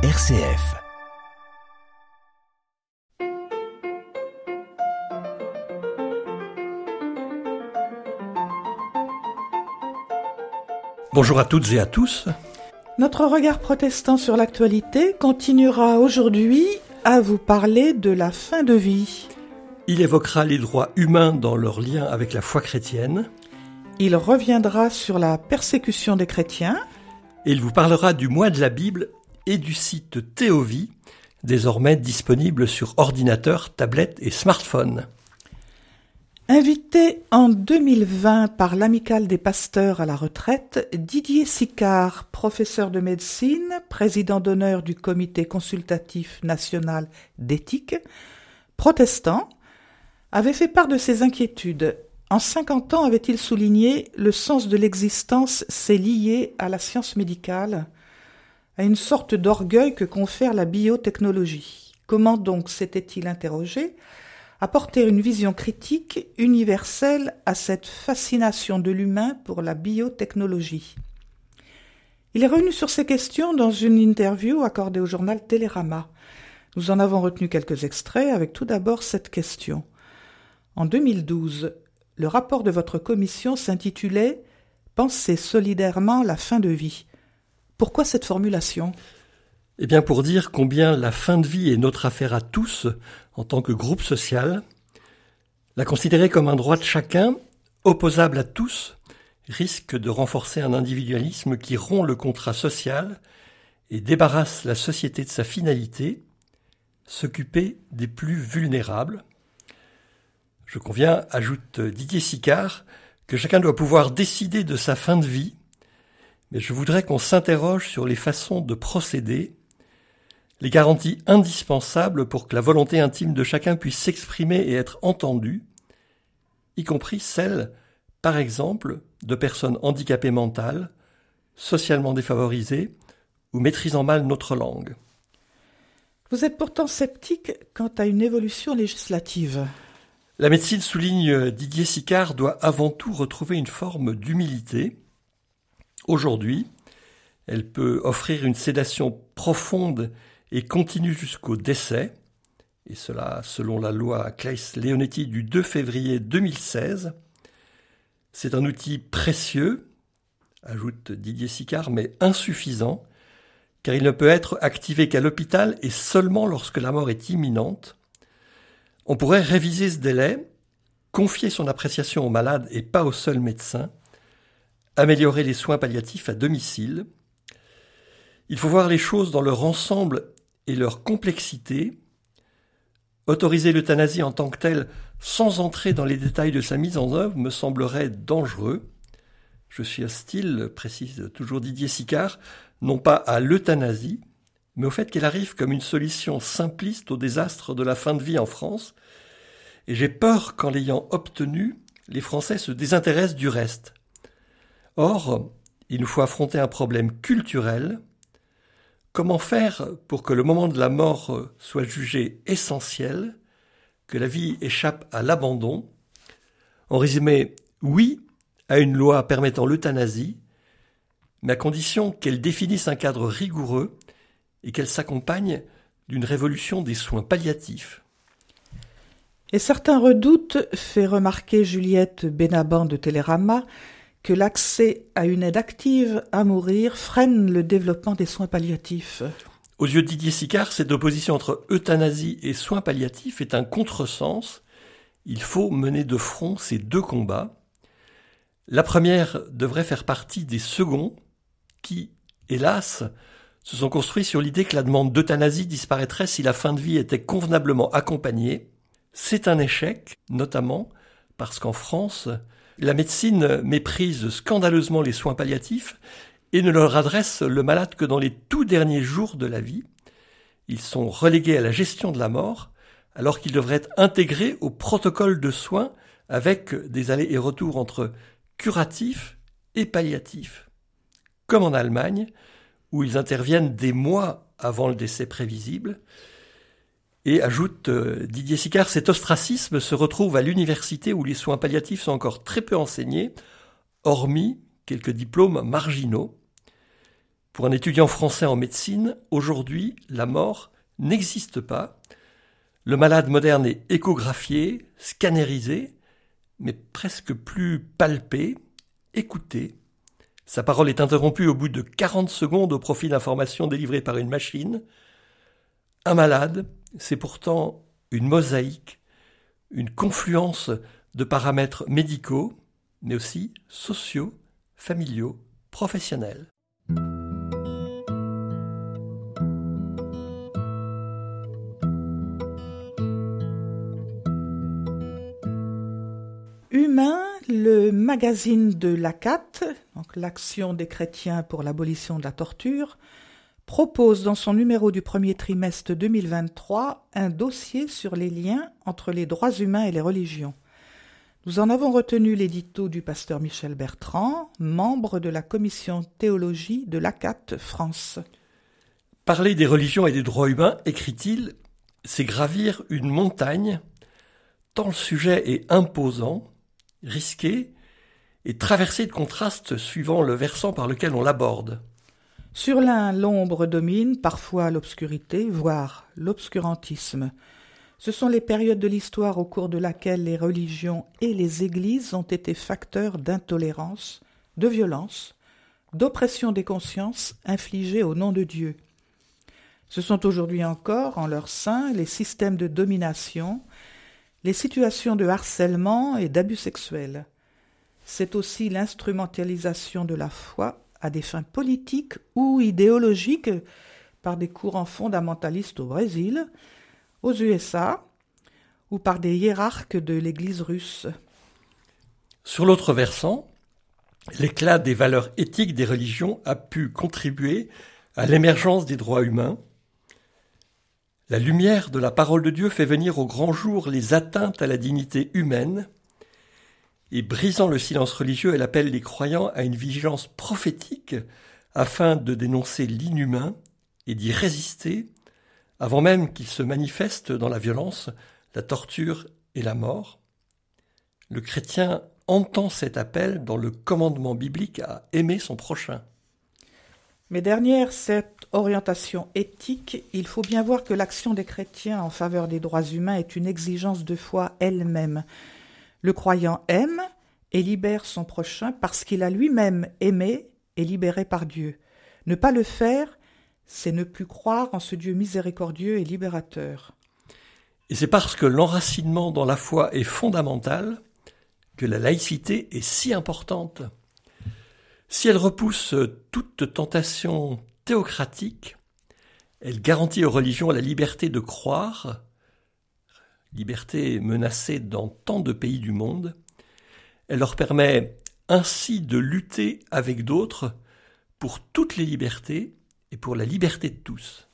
RCF. Bonjour à toutes et à tous. Notre regard protestant sur l'actualité continuera aujourd'hui à vous parler de la fin de vie. Il évoquera les droits humains dans leur lien avec la foi chrétienne. Il reviendra sur la persécution des chrétiens. Et il vous parlera du mois de la Bible et du site Théovie, désormais disponible sur ordinateur, tablette et smartphone. Invité en 2020 par l'Amicale des pasteurs à la retraite, Didier Sicard, professeur de médecine, président d'honneur du Comité consultatif national d'éthique, protestant, avait fait part de ses inquiétudes. En 50 ans, avait-il souligné, le sens de l'existence s'est lié à la science médicale, à une sorte d'orgueil que confère la biotechnologie. Comment donc s'était-il interrogé apporter une vision critique, universelle à cette fascination de l'humain pour la biotechnologie? Il est revenu sur ces questions dans une interview accordée au journal Télérama. Nous en avons retenu quelques extraits avec tout d'abord cette question. En 2012, le rapport de votre commission s'intitulait Penser solidairement la fin de vie. Pourquoi cette formulation? Eh bien pour dire combien la fin de vie est notre affaire à tous en tant que groupe social, la considérer comme un droit de chacun, opposable à tous, risque de renforcer un individualisme qui rompt le contrat social et débarrasse la société de sa finalité, s'occuper des plus vulnérables. Je conviens, ajoute Didier Sicard, que chacun doit pouvoir décider de sa fin de vie, mais je voudrais qu'on s'interroge sur les façons de procéder les garanties indispensables pour que la volonté intime de chacun puisse s'exprimer et être entendue, y compris celle, par exemple, de personnes handicapées mentales, socialement défavorisées ou maîtrisant mal notre langue. Vous êtes pourtant sceptique quant à une évolution législative. La médecine, souligne Didier Sicard, doit avant tout retrouver une forme d'humilité. Aujourd'hui, elle peut offrir une sédation profonde et continue jusqu'au décès, et cela selon la loi Claes-Leonetti du 2 février 2016. C'est un outil précieux, ajoute Didier Sicard, mais insuffisant, car il ne peut être activé qu'à l'hôpital et seulement lorsque la mort est imminente. On pourrait réviser ce délai, confier son appréciation au malade et pas au seul médecin, améliorer les soins palliatifs à domicile. Il faut voir les choses dans leur ensemble et leur complexité, autoriser l'euthanasie en tant que telle sans entrer dans les détails de sa mise en œuvre me semblerait dangereux. Je suis hostile, précise toujours Didier Sicard, non pas à l'euthanasie, mais au fait qu'elle arrive comme une solution simpliste au désastre de la fin de vie en France, et j'ai peur qu'en l'ayant obtenue, les Français se désintéressent du reste. Or, il nous faut affronter un problème culturel, Comment faire pour que le moment de la mort soit jugé essentiel, que la vie échappe à l'abandon? En résumé, oui à une loi permettant l'euthanasie, mais à condition qu'elle définisse un cadre rigoureux et qu'elle s'accompagne d'une révolution des soins palliatifs. Et certains redoutent, fait remarquer Juliette Benaban de Télérama, l'accès à une aide active à mourir freine le développement des soins palliatifs. Aux yeux de Didier Sicard, cette opposition entre euthanasie et soins palliatifs est un contresens. Il faut mener de front ces deux combats. La première devrait faire partie des seconds qui, hélas, se sont construits sur l'idée que la demande d'euthanasie disparaîtrait si la fin de vie était convenablement accompagnée. C'est un échec, notamment parce qu'en France, la médecine méprise scandaleusement les soins palliatifs et ne leur adresse le malade que dans les tout derniers jours de la vie. Ils sont relégués à la gestion de la mort alors qu'ils devraient être intégrés au protocole de soins avec des allers et retours entre curatifs et palliatifs. Comme en Allemagne, où ils interviennent des mois avant le décès prévisible, et ajoute euh, Didier Sicard, cet ostracisme se retrouve à l'université où les soins palliatifs sont encore très peu enseignés, hormis quelques diplômes marginaux. Pour un étudiant français en médecine, aujourd'hui, la mort n'existe pas. Le malade moderne est échographié, scannérisé, mais presque plus palpé, écouté. Sa parole est interrompue au bout de 40 secondes au profit d'informations délivrées par une machine. Un malade, c'est pourtant une mosaïque, une confluence de paramètres médicaux, mais aussi sociaux, familiaux, professionnels. Humain, le magazine de l'ACAT, l'Action des chrétiens pour l'abolition de la torture, propose dans son numéro du premier trimestre 2023 un dossier sur les liens entre les droits humains et les religions. Nous en avons retenu l'édito du pasteur Michel Bertrand, membre de la commission théologie de l'ACAT France. Parler des religions et des droits humains, écrit-il, c'est gravir une montagne, tant le sujet est imposant, risqué et traversé de contrastes suivant le versant par lequel on l'aborde. Sur l'un, l'ombre domine, parfois l'obscurité, voire l'obscurantisme. Ce sont les périodes de l'histoire au cours de laquelle les religions et les églises ont été facteurs d'intolérance, de violence, d'oppression des consciences infligées au nom de Dieu. Ce sont aujourd'hui encore, en leur sein, les systèmes de domination, les situations de harcèlement et d'abus sexuels. C'est aussi l'instrumentalisation de la foi à des fins politiques ou idéologiques par des courants fondamentalistes au Brésil, aux USA ou par des hiérarques de l'Église russe. Sur l'autre versant, l'éclat des valeurs éthiques des religions a pu contribuer à l'émergence des droits humains. La lumière de la parole de Dieu fait venir au grand jour les atteintes à la dignité humaine, et brisant le silence religieux, elle appelle les croyants à une vigilance prophétique afin de dénoncer l'inhumain et d'y résister avant même qu'il se manifeste dans la violence, la torture et la mort. Le chrétien entend cet appel dans le commandement biblique à aimer son prochain. Mais derrière cette orientation éthique, il faut bien voir que l'action des chrétiens en faveur des droits humains est une exigence de foi elle-même. Le croyant aime et libère son prochain parce qu'il a lui-même aimé et libéré par Dieu. Ne pas le faire, c'est ne plus croire en ce Dieu miséricordieux et libérateur. Et c'est parce que l'enracinement dans la foi est fondamental que la laïcité est si importante. Si elle repousse toute tentation théocratique, elle garantit aux religions la liberté de croire, liberté menacée dans tant de pays du monde. Elle leur permet ainsi de lutter avec d'autres pour toutes les libertés et pour la liberté de tous.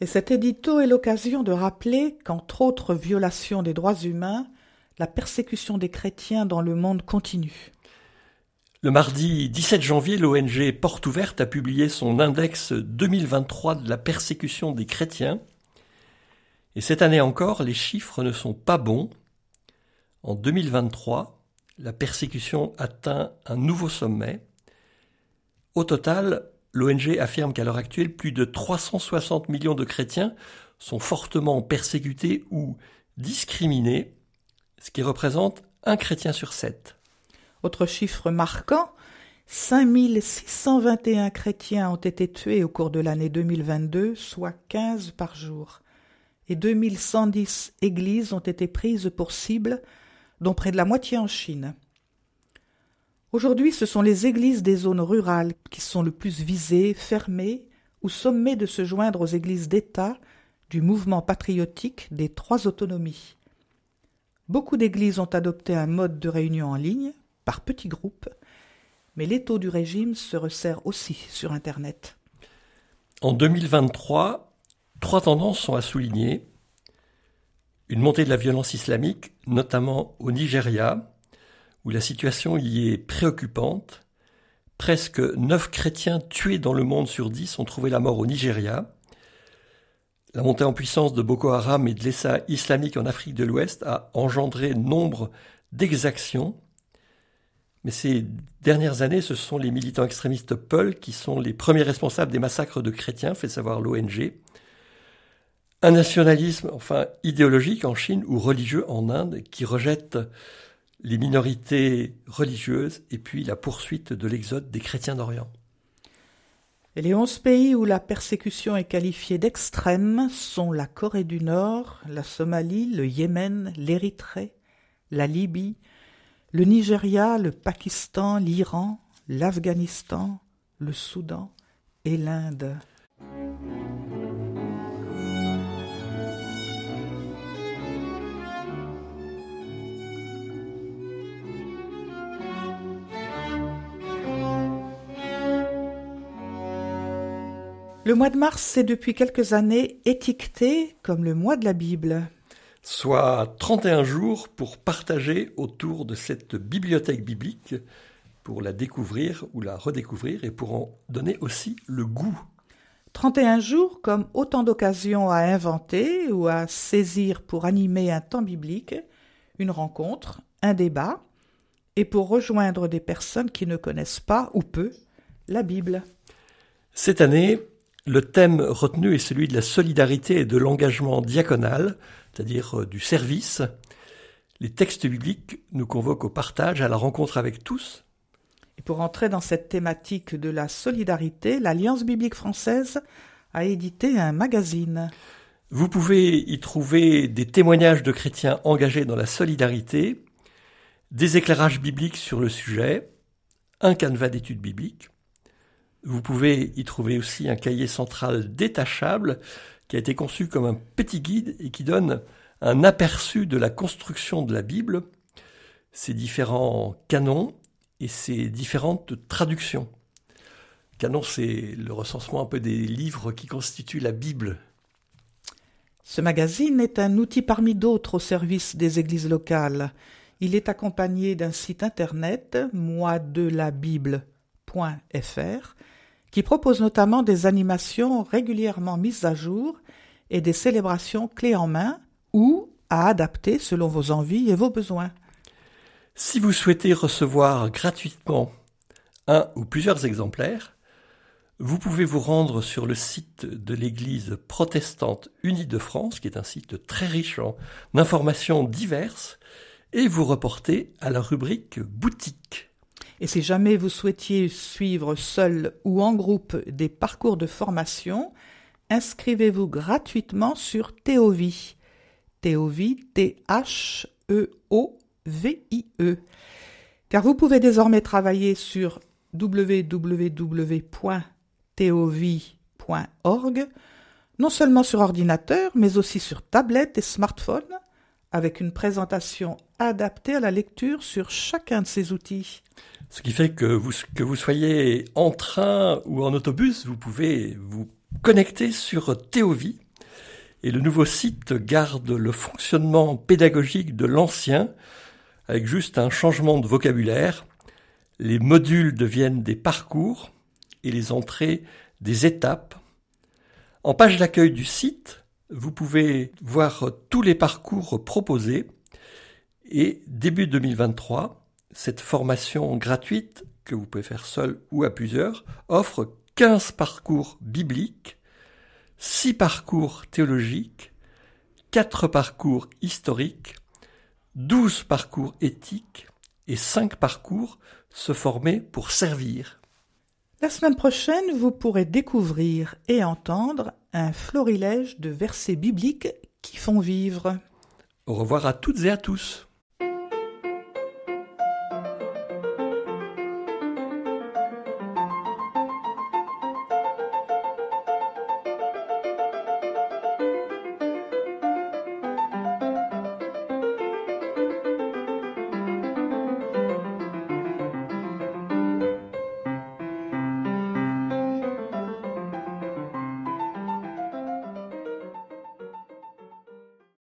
Et cet édito est l'occasion de rappeler qu'entre autres violations des droits humains, la persécution des chrétiens dans le monde continue. Le mardi 17 janvier, l'ONG Porte Ouverte a publié son index 2023 de la persécution des chrétiens. Et cette année encore, les chiffres ne sont pas bons. En 2023, la persécution atteint un nouveau sommet. Au total, L'ONG affirme qu'à l'heure actuelle, plus de 360 millions de chrétiens sont fortement persécutés ou discriminés, ce qui représente un chrétien sur sept. Autre chiffre marquant, 5621 chrétiens ont été tués au cours de l'année 2022, soit 15 par jour. Et 2110 églises ont été prises pour cible, dont près de la moitié en Chine. Aujourd'hui, ce sont les églises des zones rurales qui sont le plus visées, fermées ou sommées de se joindre aux églises d'État du mouvement patriotique des trois autonomies. Beaucoup d'églises ont adopté un mode de réunion en ligne, par petits groupes, mais l'étau du régime se resserre aussi sur Internet. En 2023, trois tendances sont à souligner. Une montée de la violence islamique, notamment au Nigeria, où la situation y est préoccupante. Presque neuf chrétiens tués dans le monde sur dix ont trouvé la mort au Nigeria. La montée en puissance de Boko Haram et de l'État islamique en Afrique de l'Ouest a engendré nombre d'exactions. Mais ces dernières années, ce sont les militants extrémistes Peul qui sont les premiers responsables des massacres de chrétiens, fait savoir l'ONG. Un nationalisme, enfin idéologique en Chine ou religieux en Inde, qui rejette les minorités religieuses et puis la poursuite de l'exode des chrétiens d'Orient. Les onze pays où la persécution est qualifiée d'extrême sont la Corée du Nord, la Somalie, le Yémen, l'Érythrée, la Libye, le Nigeria, le Pakistan, l'Iran, l'Afghanistan, le Soudan et l'Inde. Le mois de mars est depuis quelques années étiqueté comme le mois de la Bible. Soit 31 jours pour partager autour de cette bibliothèque biblique, pour la découvrir ou la redécouvrir et pour en donner aussi le goût. 31 jours comme autant d'occasions à inventer ou à saisir pour animer un temps biblique, une rencontre, un débat, et pour rejoindre des personnes qui ne connaissent pas ou peu la Bible. Cette année, le thème retenu est celui de la solidarité et de l'engagement diaconal, c'est-à-dire euh, du service. Les textes bibliques nous convoquent au partage, à la rencontre avec tous. Et pour entrer dans cette thématique de la solidarité, l'Alliance biblique française a édité un magazine. Vous pouvez y trouver des témoignages de chrétiens engagés dans la solidarité, des éclairages bibliques sur le sujet, un canevas d'études bibliques, vous pouvez y trouver aussi un cahier central détachable qui a été conçu comme un petit guide et qui donne un aperçu de la construction de la Bible, ses différents canons et ses différentes traductions. Canon, c'est le recensement un peu des livres qui constituent la Bible. Ce magazine est un outil parmi d'autres au service des églises locales. Il est accompagné d'un site internet moidelabible.fr qui propose notamment des animations régulièrement mises à jour et des célébrations clés en main ou à adapter selon vos envies et vos besoins. Si vous souhaitez recevoir gratuitement un ou plusieurs exemplaires, vous pouvez vous rendre sur le site de l'Église protestante unie de France, qui est un site très riche en informations diverses, et vous reporter à la rubrique boutique. Et si jamais vous souhaitiez suivre seul ou en groupe des parcours de formation, inscrivez-vous gratuitement sur Théovie. T-H-E-O-V-I-E. Car vous pouvez désormais travailler sur www.théovie.org, non seulement sur ordinateur, mais aussi sur tablette et smartphone, avec une présentation adaptée à la lecture sur chacun de ces outils. Ce qui fait que vous, que vous soyez en train ou en autobus, vous pouvez vous connecter sur Théovie. Et le nouveau site garde le fonctionnement pédagogique de l'ancien, avec juste un changement de vocabulaire. Les modules deviennent des parcours et les entrées des étapes. En page d'accueil du site, vous pouvez voir tous les parcours proposés. Et début 2023, cette formation gratuite, que vous pouvez faire seul ou à plusieurs, offre 15 parcours bibliques, 6 parcours théologiques, 4 parcours historiques, 12 parcours éthiques et 5 parcours se former pour servir. La semaine prochaine, vous pourrez découvrir et entendre un florilège de versets bibliques qui font vivre. Au revoir à toutes et à tous.